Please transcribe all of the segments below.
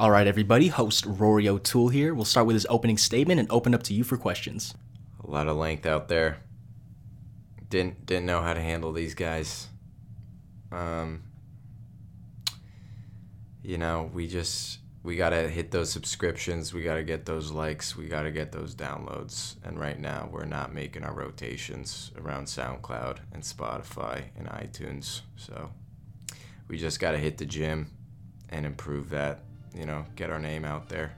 All right, everybody. Host Rory O'Toole here. We'll start with his opening statement and open up to you for questions. A lot of length out there. Didn't didn't know how to handle these guys. Um, you know, we just we gotta hit those subscriptions. We gotta get those likes. We gotta get those downloads. And right now, we're not making our rotations around SoundCloud and Spotify and iTunes. So we just gotta hit the gym and improve that. You know, get our name out there.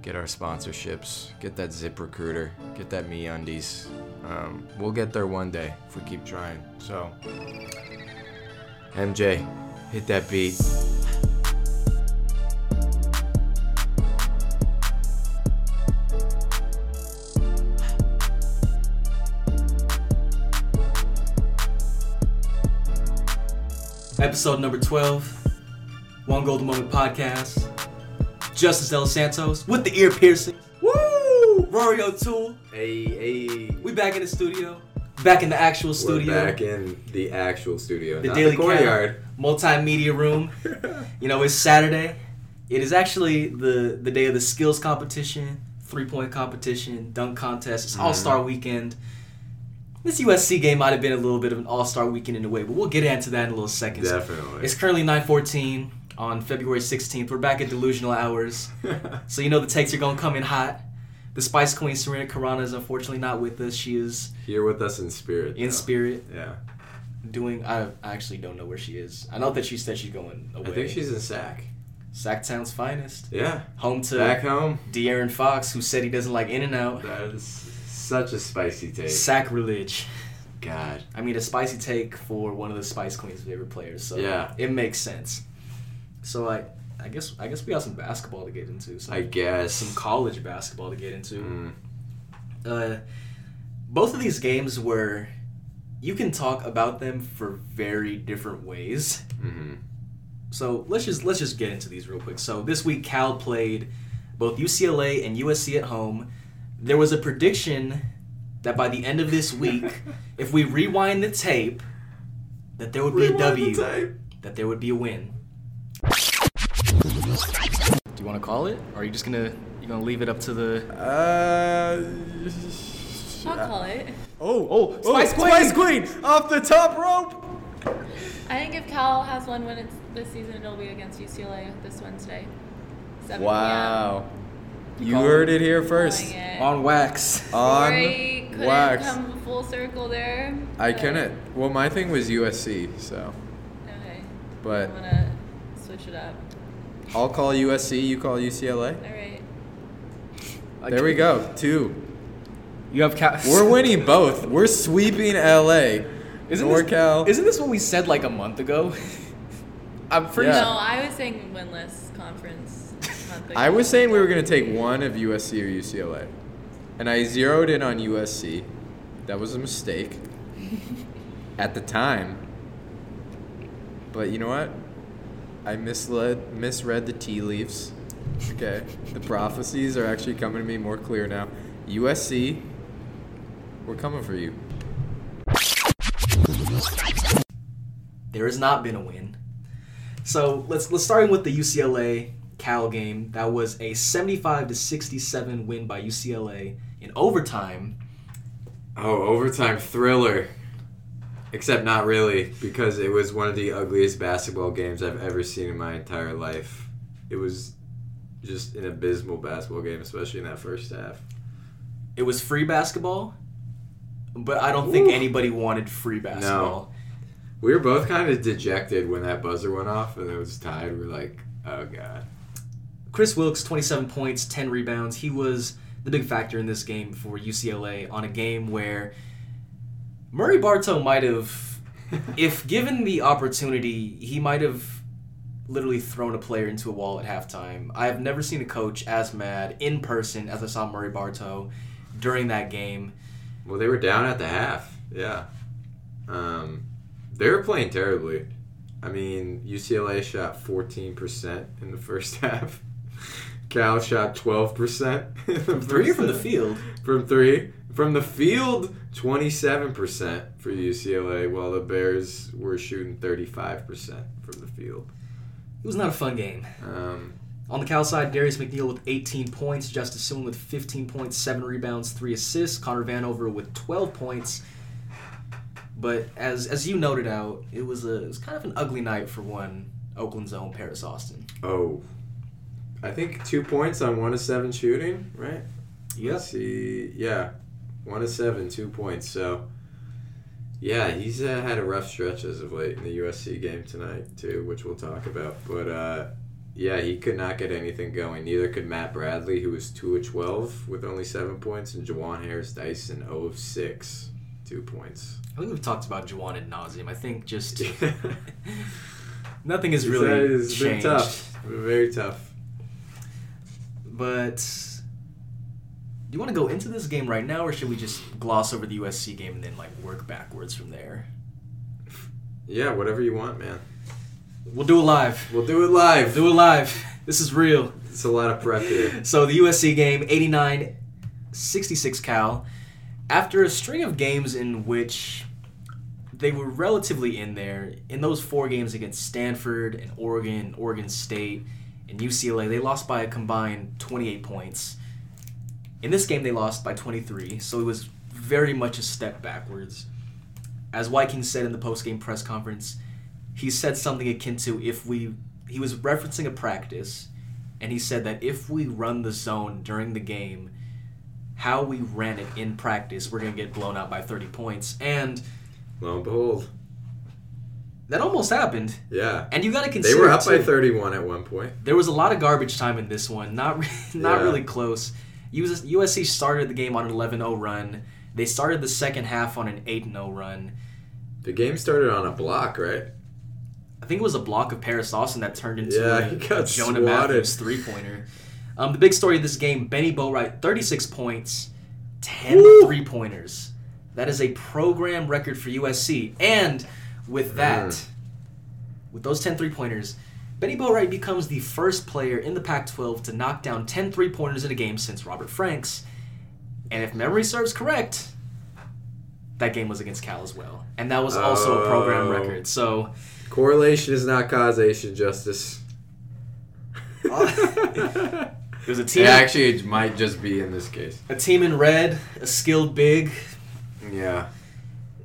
Get our sponsorships. Get that Zip Recruiter. Get that Me Undies. Um, we'll get there one day if we keep trying. So, MJ, hit that beat. Episode number 12, One Golden Moment Podcast. Justice Del Santos with the ear piercing. Woo! Rory O'Toole. Hey, hey. We back in the studio. Back in the actual studio. We're back in the actual studio, the not Daily the courtyard. Multimedia room. you know, it's Saturday. It is actually the the day of the skills competition, three point competition, dunk contest. It's mm-hmm. All Star weekend. This USC game might have been a little bit of an All Star weekend in a way, but we'll get into that in a little second. Definitely. It's currently 9:14 on February 16th. We're back at delusional hours, so you know the takes are gonna come in hot. The Spice Queen Serena Karana is unfortunately not with us. She is Here with us in spirit. in though. spirit Yeah. doing. I, I actually don't know where she is. I know that she said she's going away. I think she's in SAC. Sacktown's finest. Yeah. Home to Back home. De'Aaron Fox, who said he doesn't like In and Out. That is such a spicy take. Sacrilege. God. I mean, a spicy take for one of the Spice Queen's favorite players. So Yeah. it makes sense. So I, I guess, I guess we got some basketball to get into. Some, I guess. some college basketball to get into. Mm. Uh, both of these games were, you can talk about them for very different ways. hmm So let's just let's just get into these real quick. So this week Cal played both UCLA and USC at home. There was a prediction that by the end of this week, if we rewind the tape, that there would be a W, that there would be a win. Want to call it, or are you just gonna you gonna leave it up to the? Uh. I'll call it. Oh, Oh, Spice Queen! Spice Queen off the top rope. I think if Cal has one win it's this season, it'll be against UCLA this Wednesday. 7 Wow. You Call heard it. it here first. It. On wax. On Rory couldn't wax. come full circle there. I but- couldn't. Well, my thing was USC, so. Okay. But I'm gonna switch it up. I'll call USC. You call UCLA. All right. There we go. Two. You have Cal. We're winning both. We're sweeping LA. Isn't this, isn't this what we said like a month ago? I'm pretty Yeah. No, I was saying winless conference. I was saying we were going to take one of USC or UCLA. And I zeroed in on USC. That was a mistake at the time. But you know what? I misled misread the tea leaves. Okay. the prophecies are actually coming to me more clear now. USC, we're coming for you. there has not been a win. So let's let's start with the UCLA Cal game. That was a 75 to 67 win by UCLA in overtime. Oh, overtime thriller. Except not really, because it was one of the ugliest basketball games I've ever seen in my entire life. It was just an abysmal basketball game, especially in that first half. It was free basketball, but I don't think anybody wanted free basketball. We were both kind of dejected when that buzzer went off and it was tied. We're like, oh god. Kris Wilkes, 27 points, 10 rebounds. He was the big factor in this game for UCLA on a game where Murry Bartow might have, if given the opportunity, he might have literally thrown a player into a wall at halftime. I have never seen a coach as mad in person as I saw Murry Bartow during that game. Well, they were down at the half. Yeah. Um, they were playing terribly. I mean, UCLA shot 14% in the first half. Cal shot 12% in the From three from the field? From three. From the field, 27% for UCLA, while the Bears were shooting 35% from the field. It was not a fun game. Um, On the Cal side, Darius McNeill with 18 points, Justice Sueing with 15 points, 7 rebounds, 3 assists, Connor Vanover with 12 points. But as as you noted out, it was a it was kind of an ugly night for one Oakland's own Paris Austin. Oh, I think two points on one of seven shooting, right? Yep. Let's see, yeah, one of seven, two points. So, yeah, he's uh, had a rough stretch as of late in the USC game tonight too, which we'll talk about. But uh, yeah, he could not get anything going. Neither could Matt Bradley, who was two of twelve with only seven points, and Juhwan Harris Dyson, zero of six, two points. I think we've talked about Juhwan ad nauseum. I think just nothing has really that has been changed. tough, very tough. But you want to go into this game right now, or should we just gloss over the USC game and then like work backwards from there? Yeah, whatever you want, man. We'll do it live. We'll do it live. Do it live. This is real. It's a lot of prep here. So the USC game, 89 66 Cal. After a string of games in which they were relatively in there, in those four games against Stanford and Oregon, Oregon State, and UCLA, they lost by a combined 28 points. In this game, they lost by 23, so it was very much a step backwards. As Wyking said in the post-game press conference, he said something akin to if we he was referencing a practice and he said that if we run the zone during the game how we ran it in practice we're going to get blown out by 30 points and Lo and behold, that almost happened yeah. and you got to consider They were up by 31 at one point. there was a lot of garbage time in this one not re- not Yeah. really close USC started the game on an 11-0 run they started the second half on an 8-0 run The game started on a block, right? I think it was a block of Paris Austin that turned into Yeah, a, he got a Jonah swatted. Mathews three pointer. Um, the big story of this game Bennie Boatwright, 36 points, 10 Woo! three pointers. That is a program record for USC. And with that, Mm. with those 10 three pointers, Bennie Boatwright becomes the first player in the Pac 12 to knock down 10 three pointers in a game since Robert Franks. And if memory serves correct, that game was against Cal as well. And that was also a program Oh. record. So. Correlation is not causation, Justice. It was a team, Yeah, actually, it might just be in this case. a team in red, a skilled big. Yeah.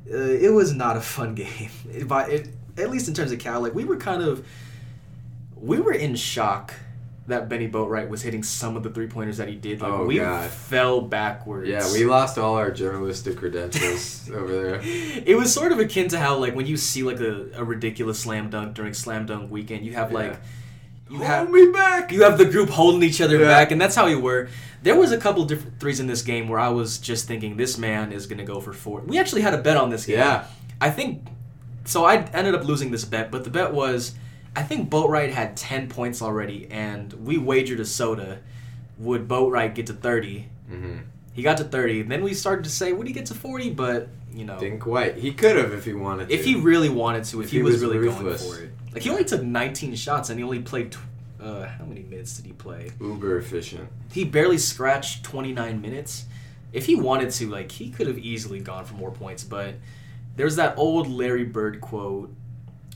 Uh, it was not a fun game. It, by- it, at least in terms of Cal, like we were kind of, we were in shock that Bennie Boatwright was hitting some of the three pointers that he did. Like Oh, we God. fell backwards. Yeah, we lost all our journalistic credentials over there. It was sort of akin to how like when you see like a, a ridiculous slam dunk during slam dunk weekend, you have like you Hold have me back! you have the group holding each other Yeah. back, and that's how you were. There was a couple different threes in this game where I was just thinking this man is gonna go for four. We actually had a bet on this game. Yeah. I think so. I ended up losing this bet, but the bet was I think Boatwright had ten points already, and we wagered a soda. Would Boatwright get to thirty? hmm He got to thirty. Then we started to say, would he get to forty? But you know, Didn't quite. He could have if he wanted to. if he really wanted to, if, If he, he was, was really ruthless. going for it. Like he only took 19 shots and he only played. Tw- uh, how many minutes did he play? Uber efficient. He barely scratched 29 minutes. If he wanted to, like he could have easily gone for more points. But there's that old Larry Bird quote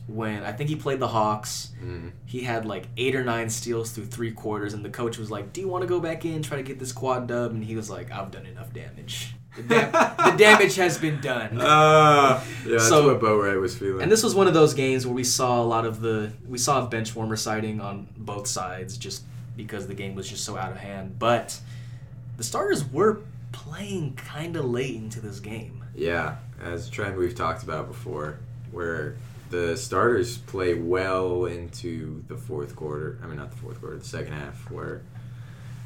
when I think he played the Hawks. Mm. He had like eight or nine steals through three quarters, and the coach was like, "Do you want to go back in, try to get this quad dub?" And he was like, "I've done enough damage. The, dam- the damage has been done." Ah, yeah, that's So- what Boatwright was feeling. And this was one of those games where we saw a lot of the we saw bench warmer sighting on both sides just because the game was just so out of hand. But the starters were playing kind of late into this game. Yeah, as a trend we've talked about before, where the starters play well into the fourth quarter. I mean, not the fourth quarter, the second half, where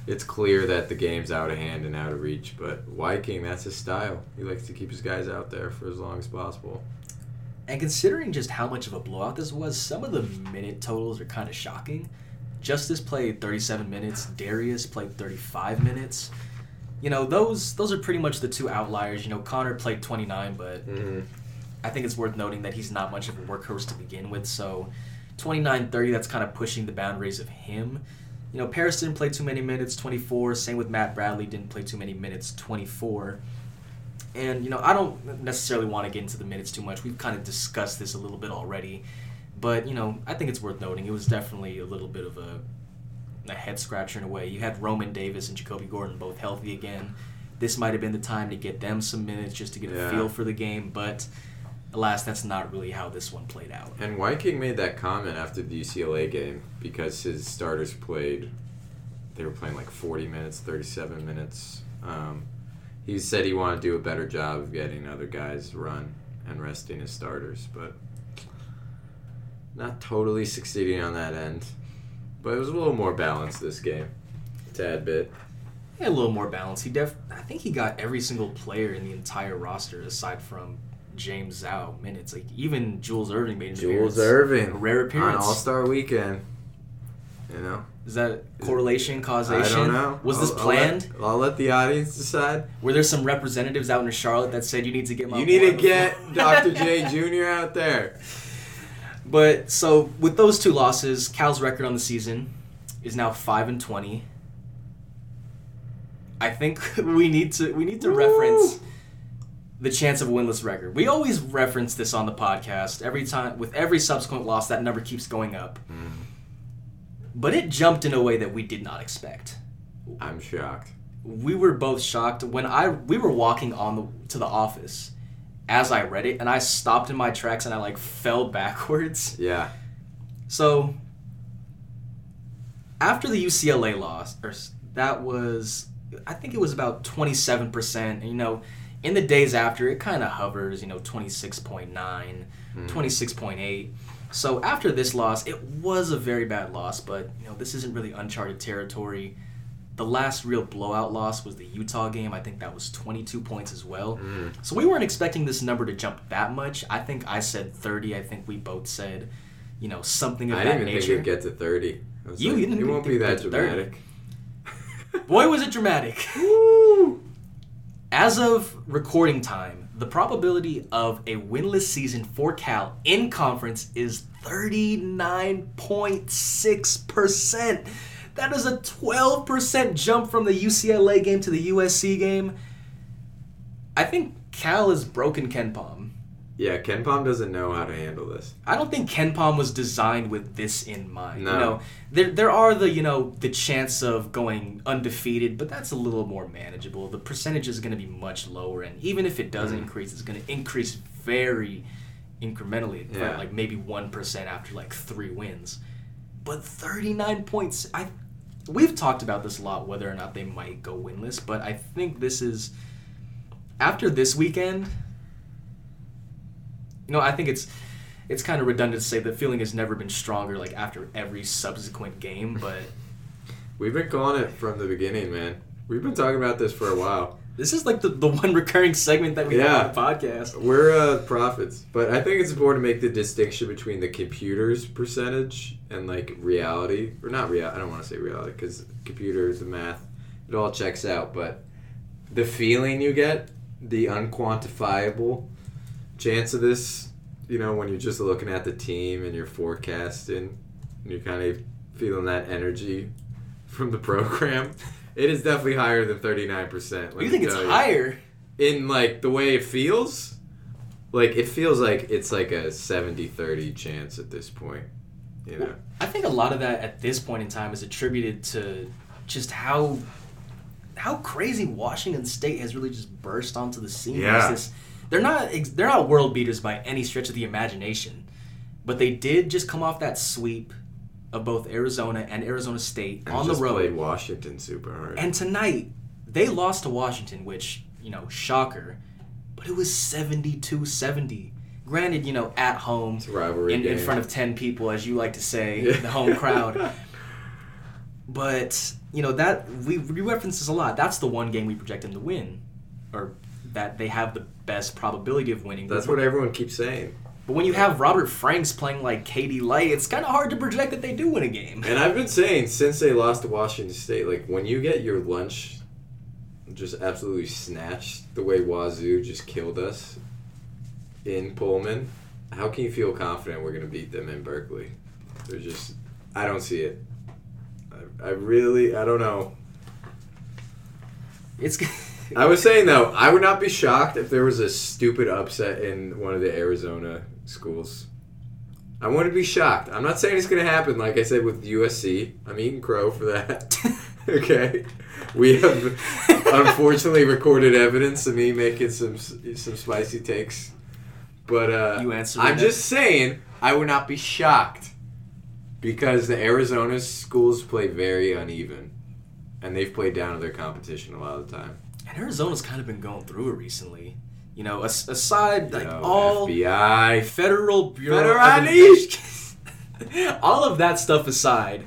it's clear that the game's out of hand and out of reach. But Wyking, that's his style. He likes to keep his guys out there for as long as possible. And considering just how much of a blowout this was, some of the minute totals are kind of shocking. Justice played 37 minutes. Darius played 35 minutes. You know, those those are pretty much the two outliers. You know, Connor played 29, but Mm-hmm. I think it's worth noting that he's not much of a workhorse to begin with. So 29 30, that's kind of pushing the boundaries of him. You know, Paris didn't play too many minutes, 24. Same with Matt Bradley, didn't play too many minutes, 24. And, you know, I don't necessarily want to get into the minutes too much. We've kind of discussed this a little bit already. But, you know, I think it's worth noting. It was definitely a little bit of a a head scratcher in a way. You had Roman Davis and Jacobi Gordon both healthy again. This might have been the time to get them some minutes just to get Yeah. a feel for the game, but alas, that's not really how this one played out. And Wyking made that comment after the UCLA game because his starters played. They were playing like 40 minutes, 37 minutes. Um, he said he wanted to do a better job of getting other guys run and resting his starters, but not totally succeeding on that end. But it was a little more balanced this game, a tad bit. Had a little more balance. He def I think he got every single player in the entire roster aside from James Zhao minutes. Like even Jules Irving made an Jules. Irving A rare on appearance. All Star Weekend. You know, Is that correlation, causation? I don't know. Was this I'll- I'll planned? let- I'll let the audience decide. Were there some representatives out in Charlotte that said you need to get my You need to get? Dr. J Jr. out there. But so with those two losses, Cal's record on the season is now five and twenty. I think we need to we need to reference the chance of a winless record. We always reference this on the podcast every time with every subsequent loss. That number keeps going up, mm-hmm. but it jumped in a way that we did not expect. I'm shocked. we were both shocked when I we were walking on the to the office as I read it and I stopped in my tracks and I like fell backwards. Yeah. So after the UCLA loss, or that was I think it was about 27%, and you know, in the days after it kind of hovers, you know, 26.9, 26.8. So after this loss, it was a very bad loss, but you know, this isn't really uncharted territory. The last real blowout loss was the Utah game. I think that was 22 points as well. Mm. So we weren't expecting this number to jump that much. I think I said 30. I think we both said, you know, something of I that didn't even nature. think it'd get to 30. I was You- like, you didn't it won't be that get to 30. dramatic. Boy, was it dramatic. Woo! As of recording time, the probability of a winless season for Cal in conference is 39.6%. That is a 12% jump from the UCLA game to the USC game. I think Cal has broken KenPom. Yeah, KenPom doesn't know how to handle this. I don't think KenPom was designed with this in mind. No. You know, there there are the you know the chance of going undefeated, but that's a little more manageable. The percentage is going to be much lower, and even if it does Mhm. increase, it's going to increase very incrementally, Yeah. like maybe one percent after like three wins. But thirty nine points, I we've talked about this a lot, whether or not they might go winless, but I think this is after this weekend. Know, I think it's it's kind of redundant to say the feeling has never been stronger like after every subsequent game, but We've been calling it from the beginning, man. We've been talking about this for a while. this is like the, the one recurring segment that we Yeah. have on the podcast. We're uh, prophets, but I think it's important to make the distinction between the computer's percentage and like reality, or not real. I don't want to say reality because computers, the math, it all checks out. But the feeling you get, the unquantifiable chance of this, you know, when you're just looking at the team and you're forecasting, and you're kind of feeling that energy from the program. It is definitely higher than thirty nine percent. you think it's higher? in like the way it feels like it feels like it's like a 70-30 chance at this point you know I think a lot of that at this point in time is attributed to just how how crazy Washington State has really just burst onto the scene. Yeah. It's This, they're not they're not world beaters by any stretch of the imagination, but they did just come off that sweep of both Arizona and Arizona State and on the road. played washington super hard And tonight, they lost to Washington, which, you know, shocker, but it was 72 70. Granted, you know, at home, it's a rivalry in, in front of 10 people, as you like to say, Yeah. the home crowd. But, you know, that, we, we reference this a lot. That's the one game we project them to win, or that they have the best probability of winning. that's what everyone keeps saying But when you have Robert Franks playing like KD Lite, it's kind of hard to project that they do win a game. and i've been saying since they lost to washington state like when you get your lunch just absolutely snatched the way wazoo just killed us in pullman how can you feel confident we're going to beat them in berkeley they're just i don't see it I, I really i don't know It's. I was saying though, I would not be shocked if there was a stupid upset in one of the Arizona schools. I wouldn't be shocked. I'm not saying it's going to happen. Like I said with USC, I'm eating crow for that. okay, we have unfortunately recorded evidence of me making some some spicy takes. But uh, You answered I'm it. just saying I would not be shocked because the Arizona schools play very uneven, and they've played down to their competition a lot of the time. And Arizona's kind of been going through it recently. You know, as- aside like Yo, all FBI. Federal Bureau Federal all of that stuff aside,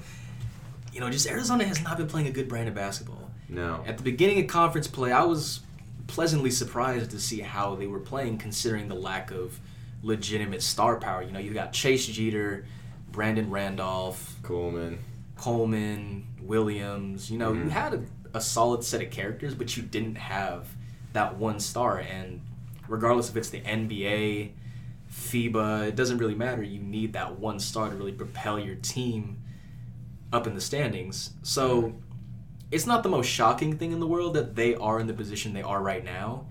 you know, just Arizona has not been playing a good brand of basketball. No. At the beginning of conference play, I was pleasantly surprised to see how they were playing, considering the lack of legitimate star power. You know, you got Chase Jeter, Brandon Randolph, Coleman. Coleman, Williams. You know, you Mhm. had a, a solid set of characters, but you didn't have that one star. And regardless if it's the NBA, FIBA, it doesn't really matter. You need that one star to really propel your team up in the standings. So mm-hmm. it's not the most shocking thing in the world that they are in the position they are right now.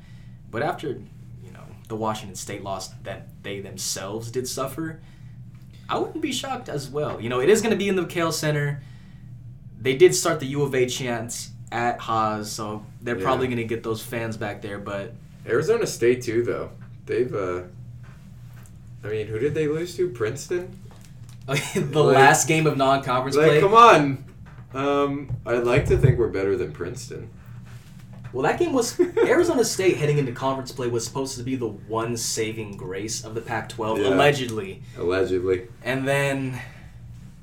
But after, you know, the Washington State loss that they themselves did suffer, I wouldn't be shocked as well. You know, it is going to be in the Kale Center. They did start the U of A chants at Haas, so they're Yeah. probably going to get those fans back there. But Arizona State too, though. They've. uh I mean, who did they lose to? Princeton. the Like- last game of non-conference Like, play. come on. Um, I'd like to think we're better than Princeton. Well, that game was Arizona State heading into conference play was supposed to be the one saving grace of the Pac-12, Yeah. allegedly, Allegedly. and then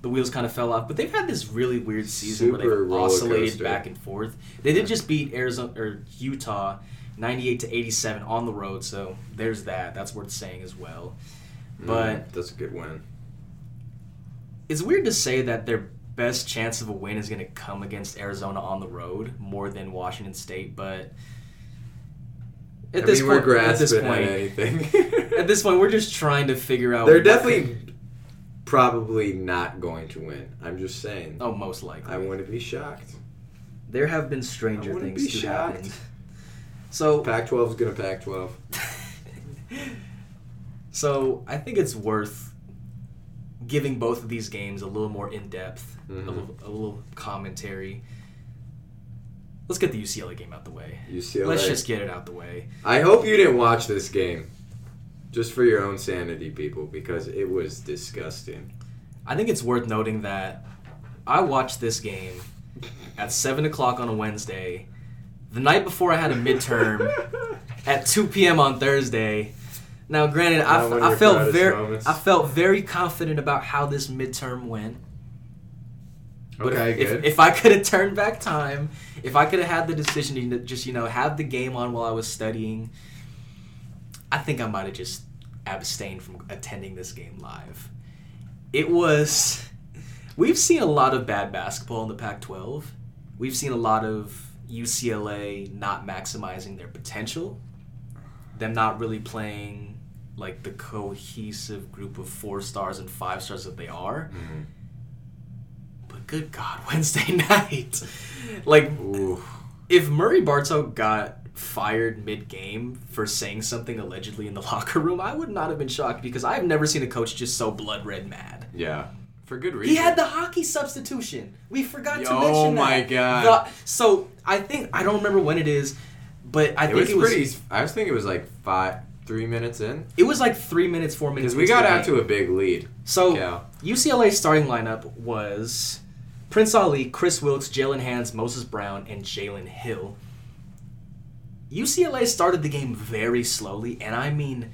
the wheels kind of fell off. But they've had this really weird season where they've oscillated coaster. back and forth. They did just beat Arizona or Utah, ninety-eight to eighty-seven on the road. So there's that. That's worth saying as well. But Mm, that's a good win. it's weird to say that their best chance of a win is going to come against Arizona on the road more than Washington State, but at I this mean, point, we're at this point, anything. at this point, we're just trying to figure out. They're definitely probably not going to win. I'm just saying. oh, most likely. I wouldn't be shocked. there have been stranger things to shocked. happen. So, Pac-12 is gonna Pac-12. so I think it's worth giving both of these games a little more in depth, Mhm. a, little, a little commentary. Let's get the UCLA game out the way. UCLA. Let's just get it out the way. I hope you didn't watch this game, just for your own sanity, people, because it was disgusting. I think it's worth noting that I watched this game at seven o'clock on a Wednesday, the night before I had a midterm at two p.m. on Thursday. Now, granted, I, Not one of I felt very, moments. I felt very confident about how this midterm went. But Okay, if, good. if, if I could have turned back time, if I could have had the decision to just you know have the game on while I was studying, I think I might have just abstained from attending this game live. It was. We've seen a lot of bad basketball in the Pac-12. We've seen a lot of UCLA not maximizing their potential. Them not really playing like the cohesive group of four stars and five stars that they are. Mhm. But good God, Wednesday night. Like, Ooh. if Murry Bartow got fired mid game for saying something allegedly in the locker room, I would not have been shocked because I've never seen a coach just so blood red mad. Yeah. For good reason. He had the hockey substitution. We forgot to Yo, mention that. Oh my God. The- so I think I don't remember when it is, but I it think was it was pretty. I was thinking it was like five, three minutes in, it was like three minutes, four minutes. because we got out to a big lead. So Cal. UCLA's starting lineup was Prince Ali, Kris Wilkes, Jaylen Hands, Moses Brown, and Jalen Hill. UCLA started the game very slowly, and I mean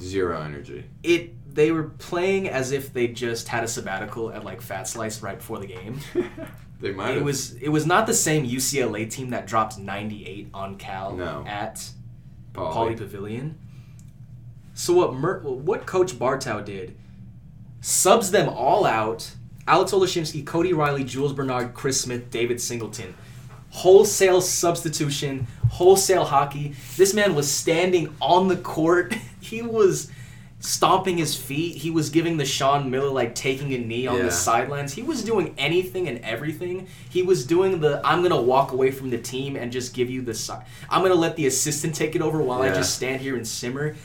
Zero energy. it. They were playing as if they just had a sabbatical at like Fat Slice right before the game. they might. it have. was it was not the same UCLA team that dropped 98 on Cal No. at Pauly. Pauley Pavilion. So what Mer- what Coach Bartow did, subs them all out. Alex Olesinski, Cody Riley, Jules Bernard, Chris Smith, David Singleton. Wholesale substitution, wholesale hockey. This man was standing on the court. He was stomping his feet. He was giving the Sean Miller like taking a knee on Yeah. the sidelines. He was doing anything and everything. He was doing the I'm gonna walk away from the team and just give you the si- I'm gonna let the assistant take it over while I just stand here and simmer.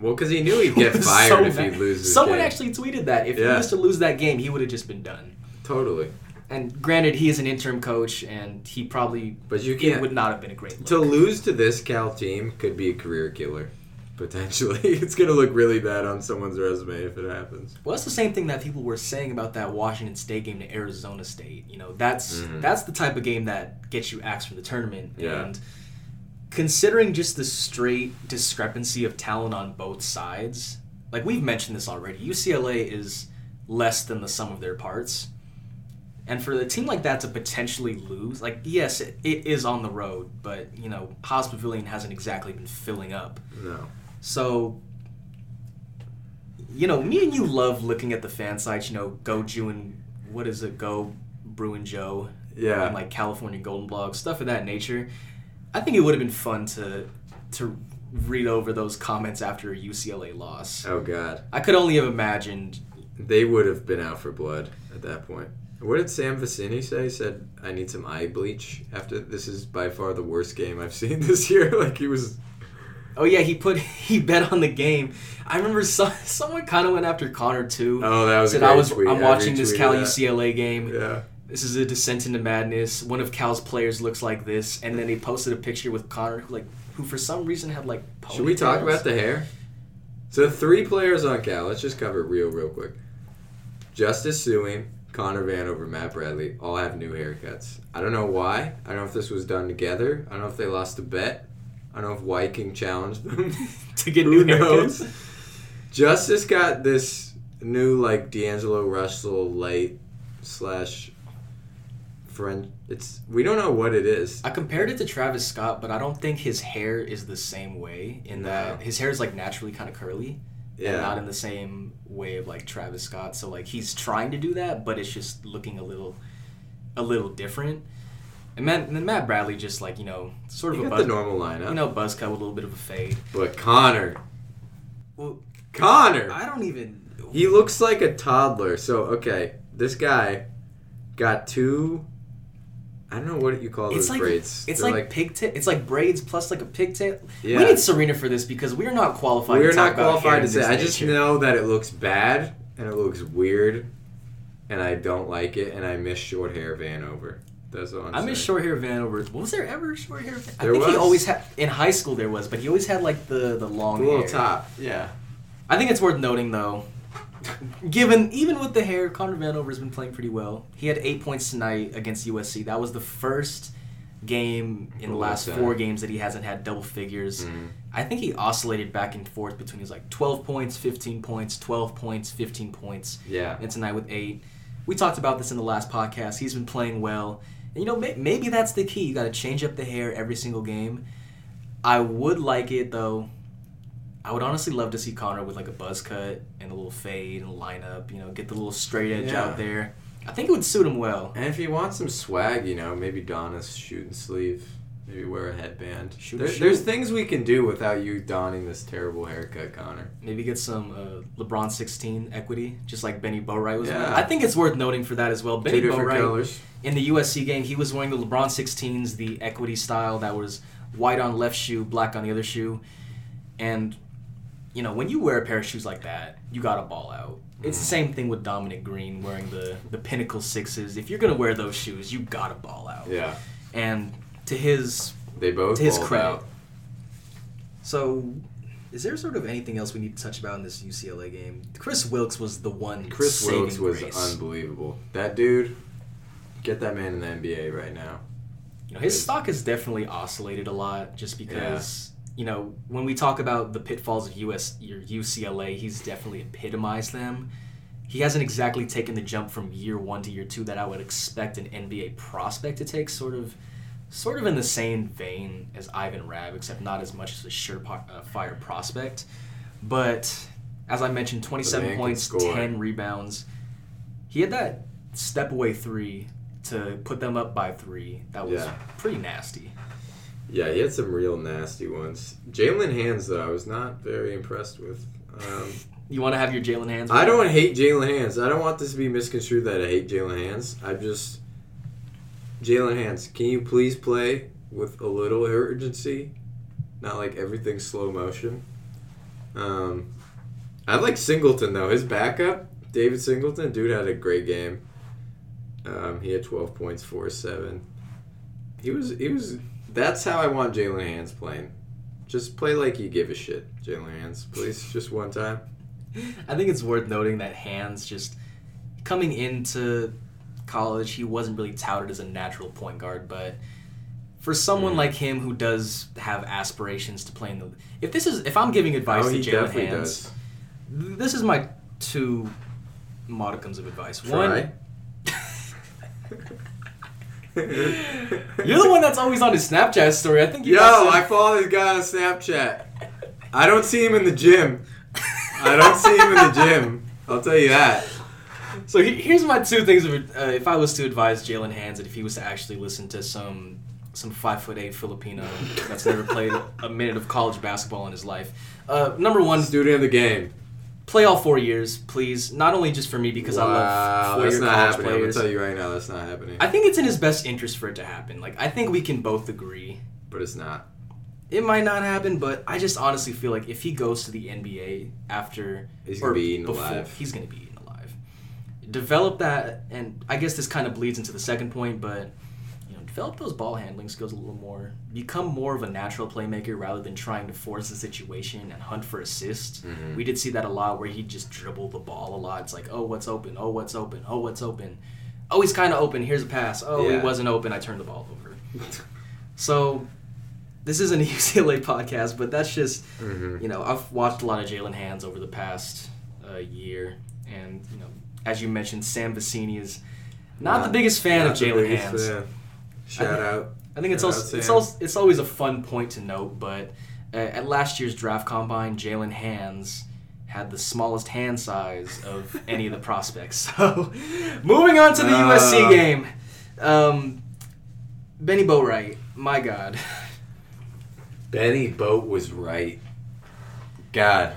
Well, because he knew he'd get fired so if he loses. Someone game. actually tweeted that if he was to lose that game, he would have just been done. totally. And granted, he is an interim coach, and he probably But you can't would not have been a great look. to lose to this Cal team could be a career killer. Potentially, it's gonna look really bad on someone's resume if it happens. Well, that's the same thing that people were saying about that Washington State game to Arizona State. You know, that's Mhm. that's the type of game that gets you axed from the tournament. Yeah. And considering just the straight discrepancy of talent on both sides, like we've mentioned this already, UCLA is less than the sum of their parts. And for a team like that to potentially lose, like yes, it, it is on the road, but you know, Haas Pavilion hasn't exactly been filling up. No. So, you know, me and you love looking at the fan sites. You know, Go Jew and what is it? Go Bruin Joe Yeah. and like California Golden Blog stuff of that nature. I think it would have been fun to to read over those comments after a UCLA loss. oh God. I could only have imagined. They would have been out for blood at that point. What did Sam Vecenie say? He said, "I need some eye bleach." After this is by far the worst game I've seen this year. like he was. Oh yeah, he put he bet on the game. I remember some, someone kind of went after Connor too. Oh, that was. a said great I was tweet. I'm watching this Cal that. UCLA game. Yeah. this is a descent into madness. One of Cal's players looks like this, and then he posted a picture with Connor, who like who for some reason had like. Should we talk about the hair? So three players on Cal. Let's just cover it real, real quick. Justice Sueing, Connor Vanover Matt Bradley all have new haircuts. I don't know why. I don't know if this was done together. I don't know if they lost a bet. I don't know if Wyking challenged them. to get new knows? haircuts? Justice got this new like D'Angelo Russell light slash French. It's we don't know what it is. I compared it to Travis Scott, but I don't think his hair is the same way. In No. that his hair is like naturally kind of curly, and Yeah. not in the same way of like Travis Scott. So like he's trying to do that, but it's just looking a little, a little different. And, Matt, and then Matt Bradley just like you know sort of You a got buzz, the normal lineup. you know buzz cut with a little bit of a fade. but Connor, Well, Connor. I don't even. He looks like a toddler. So okay, this guy got two. I don't know what you call It's those like braids. it's They're like, pigtail. It's like braids plus like a pigtail. Yeah. We need Serena for this because we are not qualified. we're to talk not qualified to say. I just nature. know that it looks bad and it looks weird, and I don't like it, and I miss short hair Vanover. That's all I'm I miss short hair Vanover. Was there ever short hair? Van- I think he always had in high school. There was, but he always had like the the long The little hair. top. Yeah. I think it's worth noting though, given even with the hair, Connor Vanover has been playing pretty well. He had eight points tonight against USC. That was the first game in the last four games that he hasn't had double figures. Mhm. I think he oscillated back and forth between his like 12 points, 15 points, 12 points, 15 points, Yeah. and tonight with eight. We talked about this in the last podcast. He's been playing well. And you know, may- maybe that's the key. You got to change up the hair every single game. I would like it though. I would honestly love to see Connor with like a buzz cut and a little fade and a lineup. You know, get the little straight edge Yeah. out there. I think it would suit him well. And if you want some swag, you know, maybe don a shooting sleeve. Maybe wear a headband. Shoot There- shoe. there's things we can do without you donning this terrible haircut, Connor. Maybe get some uh, LeBron 16 equity, just like Bennie Boatwright was. Yeah. wearing. I think it's worth noting for that as well. Benny Two different Boatwright colors. in the USC game, he was wearing the LeBron 16s, the equity style that was white on left shoe, black on the other shoe. And, you know, when you wear a pair of shoes like that, you got to ball out. It's the mm-hmm. same thing with Dominic Green wearing the, the Pinnacle Sixes. If you're going to wear those shoes, you got to ball out. Yeah. And to his They both to his credit. out. So, is there sort of anything else we need to touch about in this UCLA game? Kris Wilkes was the one. Kris Wilkes was grace. unbelievable. That dude, get that man in the NBA right now. You know, his stock has definitely oscillated a lot just because, you know, when we talk about the pitfalls of US your UCLA, he's definitely epitomized them. He hasn't exactly taken the jump from year 1 to year 2 that I would expect an NBA prospect to take sort of sort of in the same vein as Ivan Rabb except not as much as a surefire uh, prospect. But as I mentioned, 27 points, score. 10 rebounds. He had that step away 3 to put them up by 3. That was Yeah. pretty nasty. Yeah, he had some real nasty ones. Jaylen Hands, though, I was not very impressed with. Um, You want to have your Jalen hands? I don't hate Jaylen Hands. I don't want this to be misconstrued that I hate Jaylen Hands. I just. Jaylen Hands, can you please play with a little urgency? Not like everything slow motion. Um, I like Singleton though. His backup, David Singleton, dude had a great game. Um, he had 12 points, four seven. He was he was. That's how I want Jaylen Hands playing. Just play like you give a shit, Jaylen Hands, please. Just one time. I think it's worth noting that Hands just coming into college, he wasn't really touted as a natural point guard, but for someone Mm. like him who does have aspirations to play in the if this is if I'm giving advice Oh, to Jaylen Hands, does. this is my two modicums of advice. One, Try. you're the one that's always on his Snapchat story. I think you Yo, I follow this guy on Snapchat. I don't see him in the gym. I don't see him in the gym. I'll tell you that. So he- here's my two things. Of, uh, if I was to advise Jaylen Hands, and if he was to actually listen to some some five foot eight Filipino that's never played a minute of college basketball in his life, uh, number one, Student of the game. Play all four years, please. Not only just for me because I love four that's year not college happening. I'm tell you right now, that's not happening. I think it's in his best interest for it to happen. Like I think we can both agree. But it's not. It might not happen, but I just honestly feel like if he goes to the NBA after He's gonna or be eaten before- alive. He's gonna be eaten alive. Develop that, and I guess this kind of bleeds into the second point, but develop those ball handling skills a little more. Become more of a natural playmaker rather than trying to force the situation and hunt for assists. Mhm. We did see that a lot where he just dribble the ball a lot. It's like, oh, what's open? Oh, what's open? Oh, what's open? Oh, he's kind of open. Here's a pass. Oh, he wasn't open. I turned the ball over. So, this isn't a UCLA podcast, but that's just Mhm. you know I've watched a lot of Jaylen Hands over the past uh, year, and you know as you mentioned, Sam Vecenie is not, the biggest fan not of Jaylen Hands. fan. Shout out. I think it's also it's also it's always a fun point to note, but uh, at last year's draft combine, Jaylen Hands had the smallest hand size of any of the prospects. So, moving on to the Uh. USC game, um, Bennie Boatwright, my God. Benny Boat was right. God.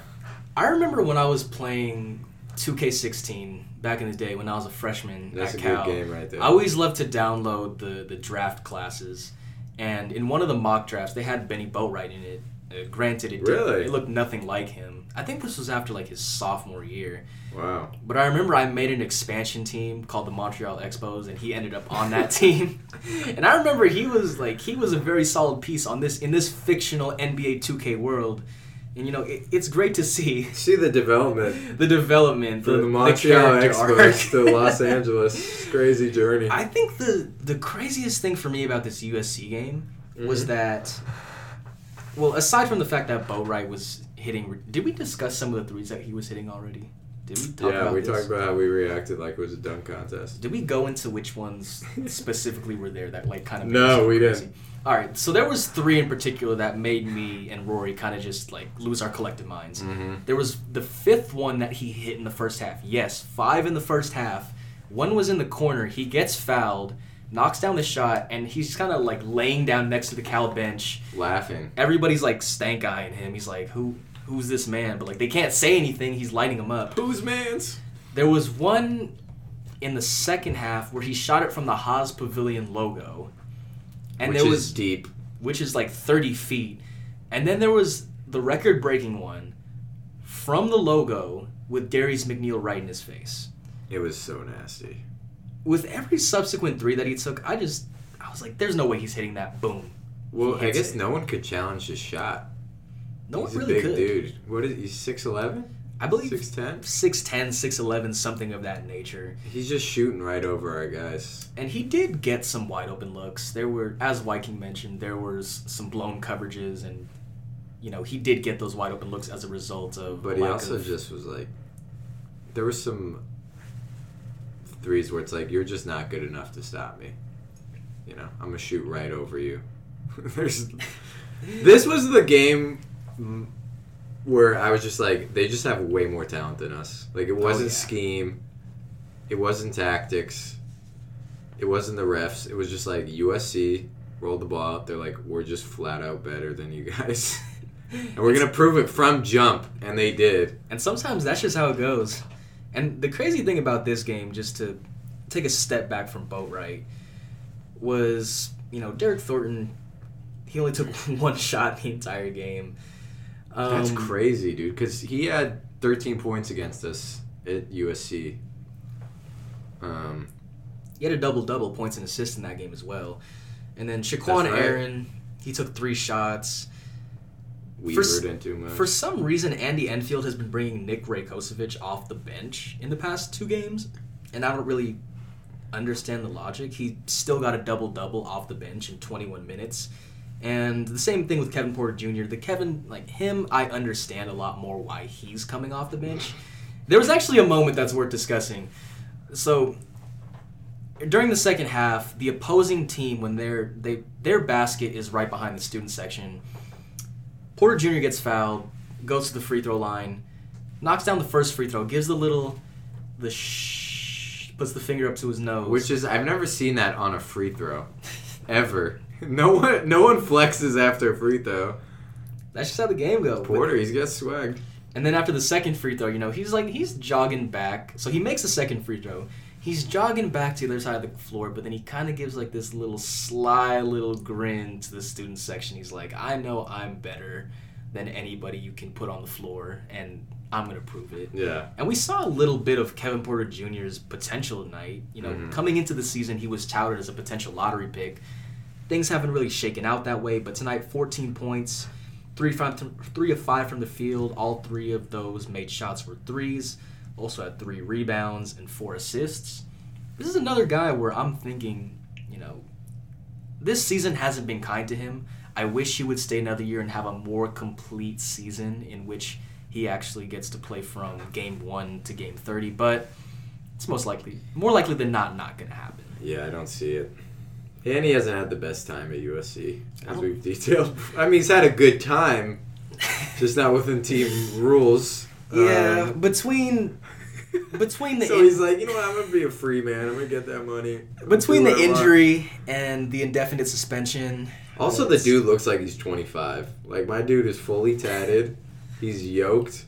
I remember when I was playing 2K16 back in the day when I was a freshman That's at a Cal. game right there. I always loved to download the the draft classes, and in one of the mock drafts they had Bennie Boatwright in it. Uh, granted, it Really? it looked nothing like him. I think this was after like his sophomore year. Wow. But I remember I made an expansion team called the Montreal Expos, and he ended up on that team. And I remember he was like he was a very solid piece on this in this fictional NBA 2K world. And you know it, it's great to see See the development the development, from the the Montreal arc. Expos to Los Angeles. Crazy journey. I think the the craziest thing for me about this USC game was Mhm. that, well, aside from the fact that Boatwright was hitting, did we discuss some of the threes that he was hitting already? Did we talk about yeah, about we this? talked about how we reacted like it was a dunk contest. Did we go into which ones specifically were there that like kind of? No, made us go we crazy? didn't. All right, so there was three in particular that made me and Rory kind of just like lose our collective minds. Mm-hmm. There was the fifth one that he hit in the first half. Yes, five in the first half. One was in the corner. He gets fouled, knocks down the shot, and he's kind of like laying down next to the Cal bench. Laughing. Everybody's like stank eyeing him. He's like, "Who? Who's this man?" But like they can't say anything. He's lighting them up. Who's man's? There was one in the second half where he shot it from the Haas Pavilion logo, and Which there is was deep. which is like 30 feet. And then there was the record breaking one from the logo with Darius McNeill right in his face. It was so nasty. With every subsequent three that he took, I just, I was like, there's no way he's hitting that. Boom. Well, I guess it. no one could challenge his shot. No He's one a really big could. dude. What is he? Six eleven? I believe Six ten. 6'10, 6'11, something of that nature. He's just shooting right over our guys. And he did get some wide open looks. There were, as Wyking mentioned, there was some blown coverages, and you know he did get those wide open looks as a result of. But he also of- just was like, there were some threes where it's like you're just not good enough to stop me. You know, I'm gonna shoot right over you. There's, this was the game where I was just like, they just have way more talent than us. Like it oh, wasn't yeah. scheme, it wasn't tactics, it wasn't the refs. It was just like USC rolled the ball out. They're like, we're just flat out better than you guys. And we're gonna prove it from jump, and they did. And sometimes that's just how it goes. And the crazy thing about this game, just to take a step back from Boatwright, was you know Derryck Thornton. He only took one shot the entire game. That's Um, crazy, dude. Because he had 13 points against us at USC. Um, He had a double double points and assists in that game as well. And then Shaqquan right. Aaron, he took three shots. Weaver s- didn't much. For some reason, Andy Enfield has been bringing Nick Rakocevic off the bench in the past two games, and I don't really understand the logic. He still got a double double off the bench in 21 minutes. And the same thing with Kevin Porter Jr. The Kevin, like him, I understand a lot more why he's coming off the bench. There was actually a moment that's worth discussing. So during the second half, the opposing team, when their they their basket is right behind the student section, Porter Jr. gets fouled, goes to the free throw line, knocks down the first free throw, gives the little, the shh, puts the finger up to his nose. Which is I've never seen that on a free throw, ever. No one, no one flexes after a free throw. that's just how the game goes. Porter, he's got swag. And then after the second free throw, you know, he's like he's jogging back. So he makes the second free throw. He's jogging back to the other side of the floor, but then he kind of gives like this little sly little grin to the student section. He's like, "I know I'm better than anybody you can put on the floor, and I'm gonna prove it." Yeah. And we saw a little bit of Kevin Porter Jr.'s potential tonight. You know, Mhm. coming into the season, he was touted as a potential lottery pick. Things haven't really shaken out that way, but tonight, 14 points, three from three of five from the field. All three of those made shots were threes. Also had three rebounds and four assists. This is another guy where I'm thinking, you know, this season hasn't been kind to him. I wish he would stay another year and have a more complete season in which he actually gets to play from game one to game 30, but it's most likely, more likely than not, not going to happen. Yeah, I don't see it. And he hasn't had the best time at USC, as we've detailed. I mean, he's had a good time, just not within team rules. Yeah, Um, between between the so in- he's like, you know what? I'm gonna be a free man. I'm gonna get that money. between the what I want." injury and the indefinite suspension. Also, the dude looks like he's 25. Like my dude is fully tatted. He's yoked.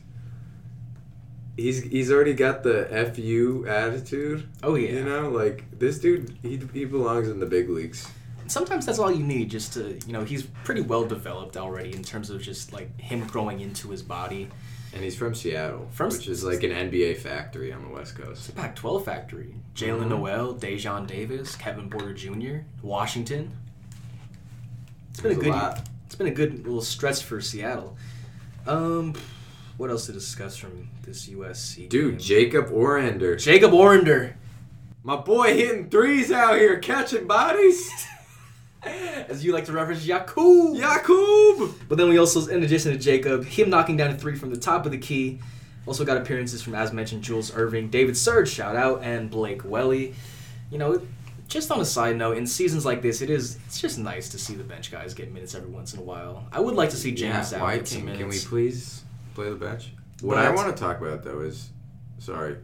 He's he's already got the fu attitude. Oh yeah. You know, like this dude, he he belongs in the big leagues. Sometimes that's all you need, just to you know, he's pretty well developed already in terms of just like him growing into his body. And he's from Seattle, From- which is like an NBA factory on the West Coast. It's a Pac-12 factory. Jalen Mhm. Noel, Dejon Davis, Kevin Porter Jr., Washington. It's been There's a a good. lot. It's been a good little stretch for Seattle. Um, what else to discuss from this USC? Dude, game? Jacob Orander, Jacob Orender. my boy, hitting threes out here, catching bodies. As you like to reference, Yakub. Yakub. But then we also, in addition to Jacob, him knocking down a three from the top of the key. Also got appearances from, as mentioned, Jules Irving, David Surge, shout out, and Blake Welly. You know, just on a side note, in seasons like this, it is it's just nice to see the bench guys get minutes every once in a while. I would like to see James yeah, out why can, can we please play the bench? What But- I want to talk about though is, sorry,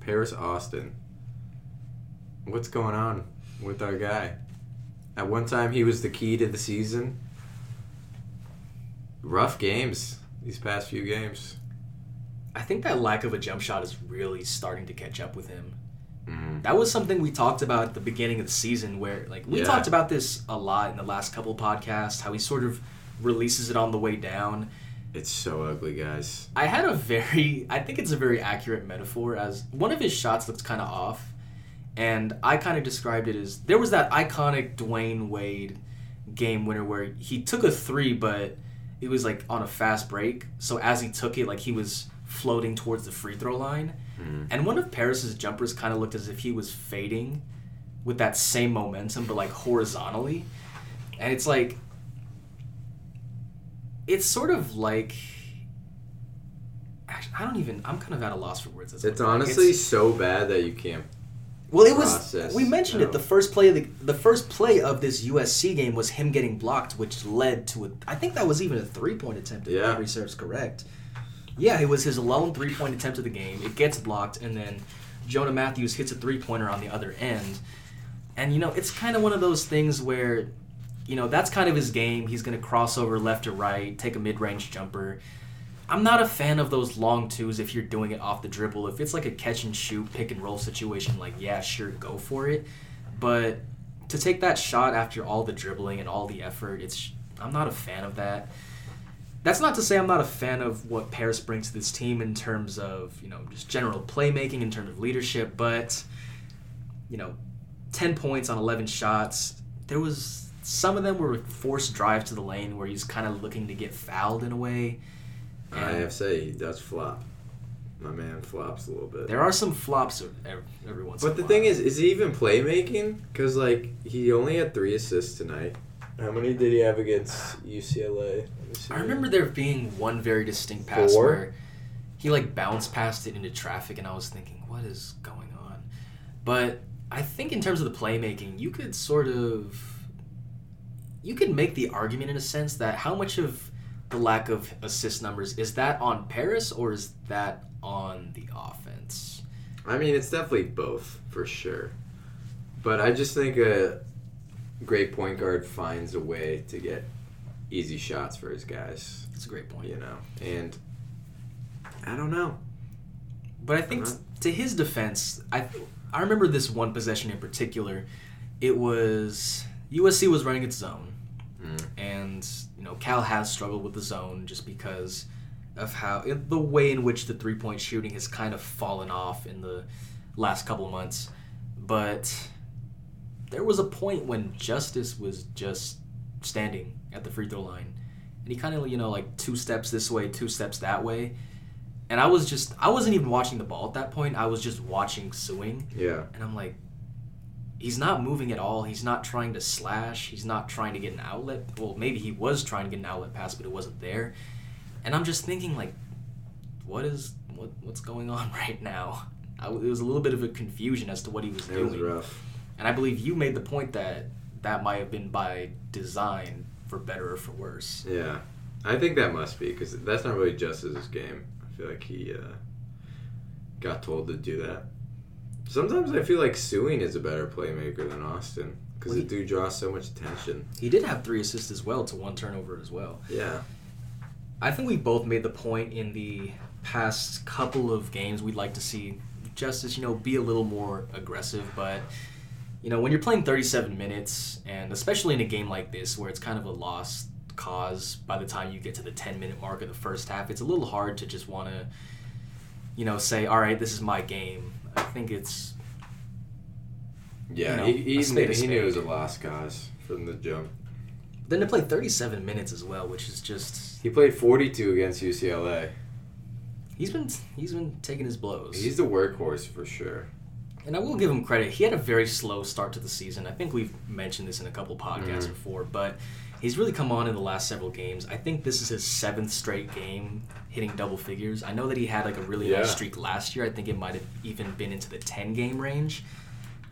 Paris Austin. What's going on with our guy? At one time, he was the key to the season. Rough games these past few games. I think that lack of a jump shot is really starting to catch up with him. Mm. That was something we talked about at the beginning of the season where like we Yeah. talked about this a lot in the last couple podcasts, how he sort of releases it on the way down. It's so ugly, guys. I had a very I think it's a very accurate metaphor as one of his shots looks kind of off and I kind of described it as there was that iconic Dwyane Wade game winner where he took a 3 but it was like on a fast break. So as he took it like he was floating towards the free throw line. Mm. And one of Paris's jumpers kind of looked as if he was fading with that same momentum, but like horizontally. And it's like, it's sort of like, actually, I don't even. I'm kind of at a loss for words. It's like. honestly It's- so bad that you can't. well, it was. process We mentioned it. The first play of the the first play of this USC game was him getting blocked, which led to a. I think that was even a three point attempt. If Yeah. memory serves correct. Yeah, it was his lone three point attempt of the game. It gets blocked, and then Jonah Mathews hits a three pointer on the other end. And you know, it's kind of one of those things where, you know, that's kind of his game. He's going to cross over left to right, take a mid range jumper. I'm not a fan of those long twos if you're doing it off the dribble. If it's like a catch and shoot, pick and roll situation, like, yeah, sure, go for it. But to take that shot after all the dribbling and all the effort, it's I'm not a fan of that. that's not to say I'm not a fan of what Paris brings to this team in terms of you know just general playmaking, in terms of leadership, but you know, ten points on eleven shots. There was some of them were forced drives to the lane where he's kind of looking to get fouled in a way. I have to say he does flop. My man flops a little bit. there are some flops every, every once. in But the while. thing is, is he even playmaking? Because like he only had three assists tonight. How many did he have against UCLA? Let me see. I remember there being one very distinct pass Four? where he like bounced past it into traffic, and I was thinking, what is going on? But I think in terms of the playmaking, you could sort of you could make the argument in a sense that how much of the lack of assist numbers is that on Paris or is that on the offense? I mean, it's definitely both for sure. But I just think a great point guard finds a way to get easy shots for his guys. That's a great point. You know, and I don't know. But I think Uh-huh. to his defense, I I remember this one possession in particular. It was USC was running its zone, Mm. and you know Cal has struggled with the zone just because of how the way in which the three point shooting has kind of fallen off in the last couple months. But there was a point when Justice was just standing at the free throw line, and he kind of you know like two steps this way, two steps that way. And I was just, I wasn't even watching the ball at that point. I was just watching Sueing. Yeah. And I'm like, he's not moving at all. He's not trying to slash. He's not trying to get an outlet. Well, maybe he was trying to get an outlet pass, but it wasn't there. And I'm just thinking, like, what is, what, what's going on right now? I, it was a little bit of a confusion as to what he was doing. It doing. was rough. And I believe you made the point that that might have been by design, for better or for worse. Yeah. I think that must be because that's not really Justice's game. I feel like he uh, got told to do that. Sometimes I feel like Sueing is a better playmaker than Austin because Well, the dude draws so much attention. He did have three assists as well to one turnover as well. Yeah. I think we both made the point in the past couple of games we'd like to see Justice, you know, be a little more aggressive, but you know, when you're playing 37 minutes and especially in a game like this where it's kind of a lost cause by the time you get to the 10 minute mark of the first half, it's a little hard to just want to you know, say, "All right, this is my game." I think it's Yeah, You know, he, he, spade knew, a he knew it was a spade. guys from the jump. then to play 37 minutes as well, which is just He played 42 against UCLA. he's been he's been taking his blows. He's the workhorse for sure. And I will give him credit. He had a very slow start to the season. I think we've mentioned this in a couple podcasts Mhm. before, but he's really come on in the last several games. I think this is his seventh straight game hitting double figures. I know that he had like a really Yeah. nice streak last year. I think it might have even been into the 10 game range.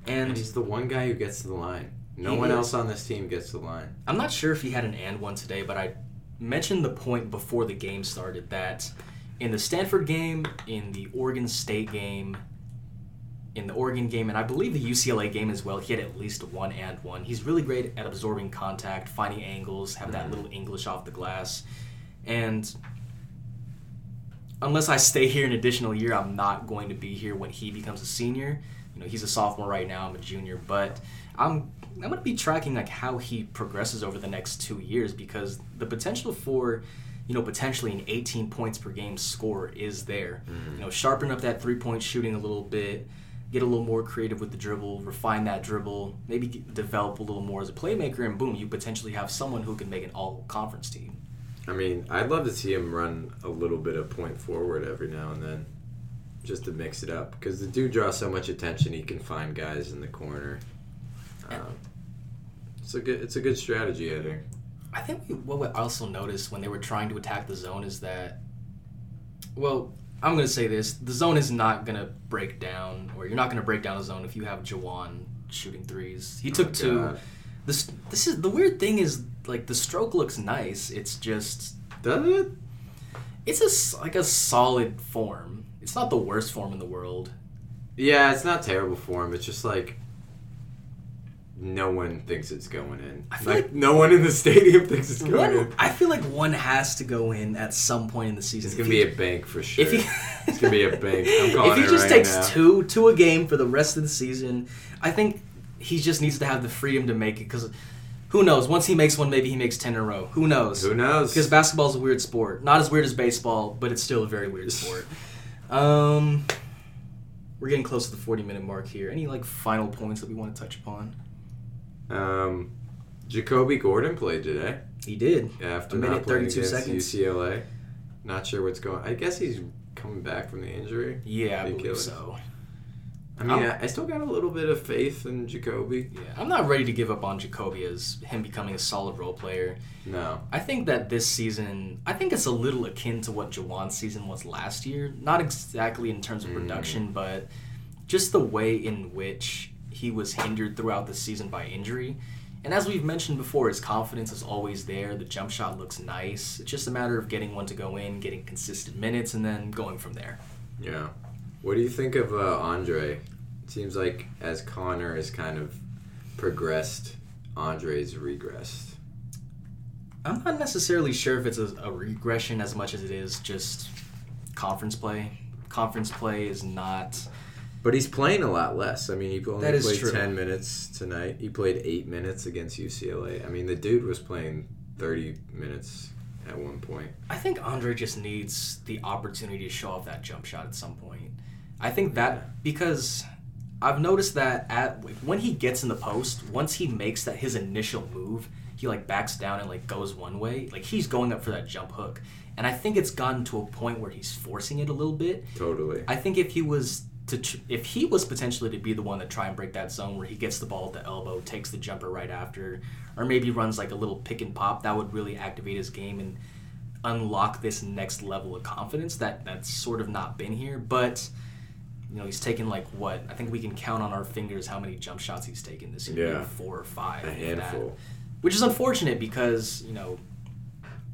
And And he's the one guy who gets to the line. No one is. else on this team gets to the line. I'm not sure if he had an and one today, but I mentioned the point before the game started that in the Stanford game, in the Oregon State game, in the Oregon game, and I believe the UCLA game as well, he had at least one and one. He's really great at absorbing contact, finding angles, having that mm. little English off the glass. And unless I stay here an additional year, I'm not going to be here when he becomes a senior. You know, he's a sophomore right now, I'm a junior, but I'm I'm gonna be tracking like how he progresses over the next two years because the potential for, you know, potentially an 18 points per game score is there. Mm-hmm. You know, sharpen up that three point shooting a little bit, get a little more creative with the dribble, refine that dribble, maybe develop a little more as a playmaker, and boom, you potentially have someone who can make an all conference team. I mean, I'd love to see him run a little bit of point forward every now and then, just to mix it up. Because the dude draws so much attention, he can find guys in the corner. Um, it's a good, it's a good strategy, I think. I think what we also noticed when they were trying to attack the zone is that, well, I'm going to say this: the zone is not going to break down, or you're not going to break down a zone if you have Juhwan shooting threes. He oh took Oh, two. God. This this is the weird thing is like the stroke looks nice. It's just Does it? it's a like a solid form. It's not the worst form in the world. Yeah, it's not terrible form. It's just like no one thinks it's going in. I feel like, like- no one in the stadium thinks it's going One, in. I feel like one has to go in at some point in the season. It's gonna be a bank for sure. If he, it's gonna be a bank. I'm calling if he just right takes now. two to a game for the rest of the season, I think he just needs to have the freedom to make it because Who knows? Once he makes one, maybe he makes ten in a row. Who knows? Who knows? Because basketball's a weird sport. Not as weird as baseball, but it's still a very weird sport. Um, we're getting close to the forty-minute mark here. Any like final points that we want to touch upon? Um, Jacobi Gordon played today He did. after A minute, not playing 32 against seconds. UCLA. Not sure what's going. I guess he's coming back from the injury. Yeah, I believe so. I mean, I'm- I, still got a little bit of faith in Jacobi. Yeah, I'm not ready to give up on Jacobi as him becoming a solid role player. No, I think that this season, I think it's a little akin to what Juhwan's season was last year. Not exactly in terms of Mm. production, but just the way in which he was hindered throughout the season by injury. And as we've mentioned before, his confidence is always there. The jump shot looks nice. It's just a matter of getting one to go in, getting consistent minutes, and then going from there. yeah. What do you think of uh, Andre? It seems like as Connor has kind of progressed, Andre's regressed. I'm not necessarily sure if it's a, a regression as much as it is just conference play. Conference play is not. But he's playing a lot less. I mean, he only played true. 10 minutes tonight. He played 8 minutes against UCLA. I mean, the dude was playing 30 minutes at one point. I think Andre just needs the opportunity to show off that jump shot at some point. I think that because I've noticed that at when he gets in the post, once he makes that his initial move, he like backs down and like goes one way. Like he's going up for that jump hook, and I think it's gotten to a point where he's forcing it a little bit. Totally. I think if he was to tr- if he was potentially to be the one to try and break that zone where he gets the ball at the elbow, takes the jumper right after, or maybe runs like a little pick and pop, that would really activate his game and unlock this next level of confidence that that's sort of not been here. But you know, he's taken like what I think we can count on our fingers how many jump shots he's taken this year, yeah. four or five, A if that. handful. which is unfortunate because you know.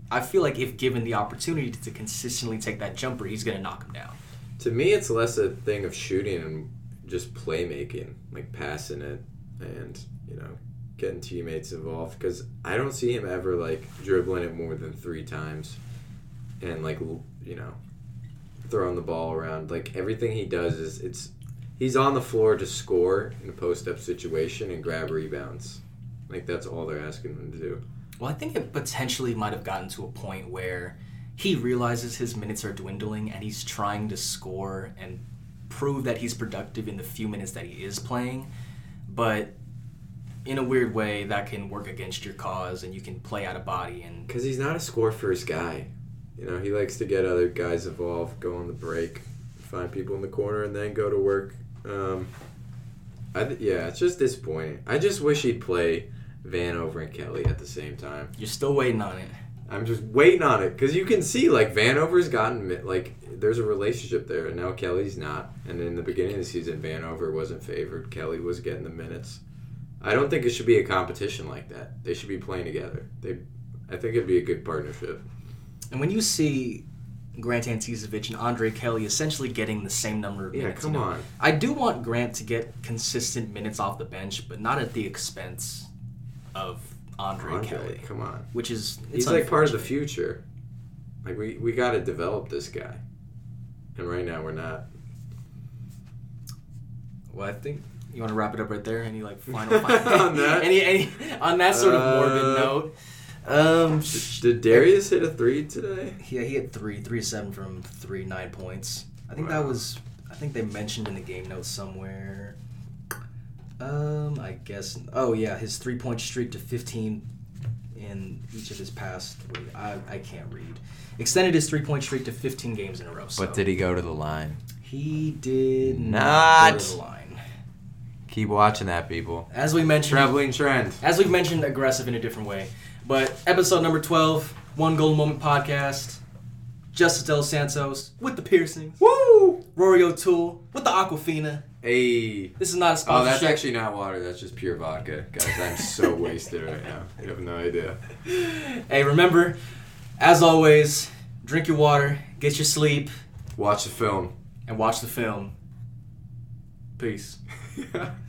I feel like if given the opportunity to consistently take that jumper, he's going to knock him down. To me, it's less a thing of shooting and just playmaking, like passing it and, you know, getting teammates involved. Because I don't see him ever, like, dribbling it more than three times and, like, you know, throwing the ball around. Like, everything he does is it's. He's on the floor to score in a post up situation and grab rebounds. Like, that's all they're asking him to do. Well, I think it potentially might have gotten to a point where he realizes his minutes are dwindling and he's trying to score and prove that he's productive in the few minutes that he is playing. But in a weird way, that can work against your cause and you can play out of body. And Because he's not a score first guy. You know, he likes to get other guys involved, go on the break, find people in the corner, and then go to work. Um, I th- yeah, it's just disappointing. I just wish he'd play Vanover and Kelly at the same time. you're still waiting on it. I'm just waiting on it because you can see like Vanover's gotten like there's a relationship there, and now Kelly's not. And in the beginning of the season, Vanover wasn't favored. Kelly was getting the minutes. I don't think it should be a competition like that. They should be playing together. They, I think it'd be a good partnership. And when you see Grant Anticevich and Andre Kelly essentially getting the same number of Yeah, minutes, come you know, on. I do want Grant to get consistent minutes off the bench, but not at the expense of Andre, Andre, Kelly, come on. which is it's He's like part of the future. Like we we got to develop this guy, and right now we're not. Well, I think you want to wrap it up right there. Any like final, final On that? any any on that sort of morbid Uh, note. Um, Did Darius hit a three today? yeah, he hit three, three seven from three, nine points. I think Wow. that was. I think they mentioned in the game notes somewhere. Um, I guess. Oh yeah, his three point streak to fifteen in each of his past. Wait, I I can't read. Extended his three point streak to fifteen games in a row. So But did he go to the line? he did Not. go to the line. Keep watching that, people. As we mentioned, Traveling trend. as we've mentioned, aggressive in a different way. But episode number 12, One Golden Moment podcast. Justice Del Santos with the piercings. Woo! Rory O'Toole with the Aquafina. Hey. This is not a Oh, that's actually not water. That's just pure vodka, guys. I'm so wasted right now. You have no idea. Hey, remember, as always, drink your water, get your sleep, Watch the film. and watch the film. Peace.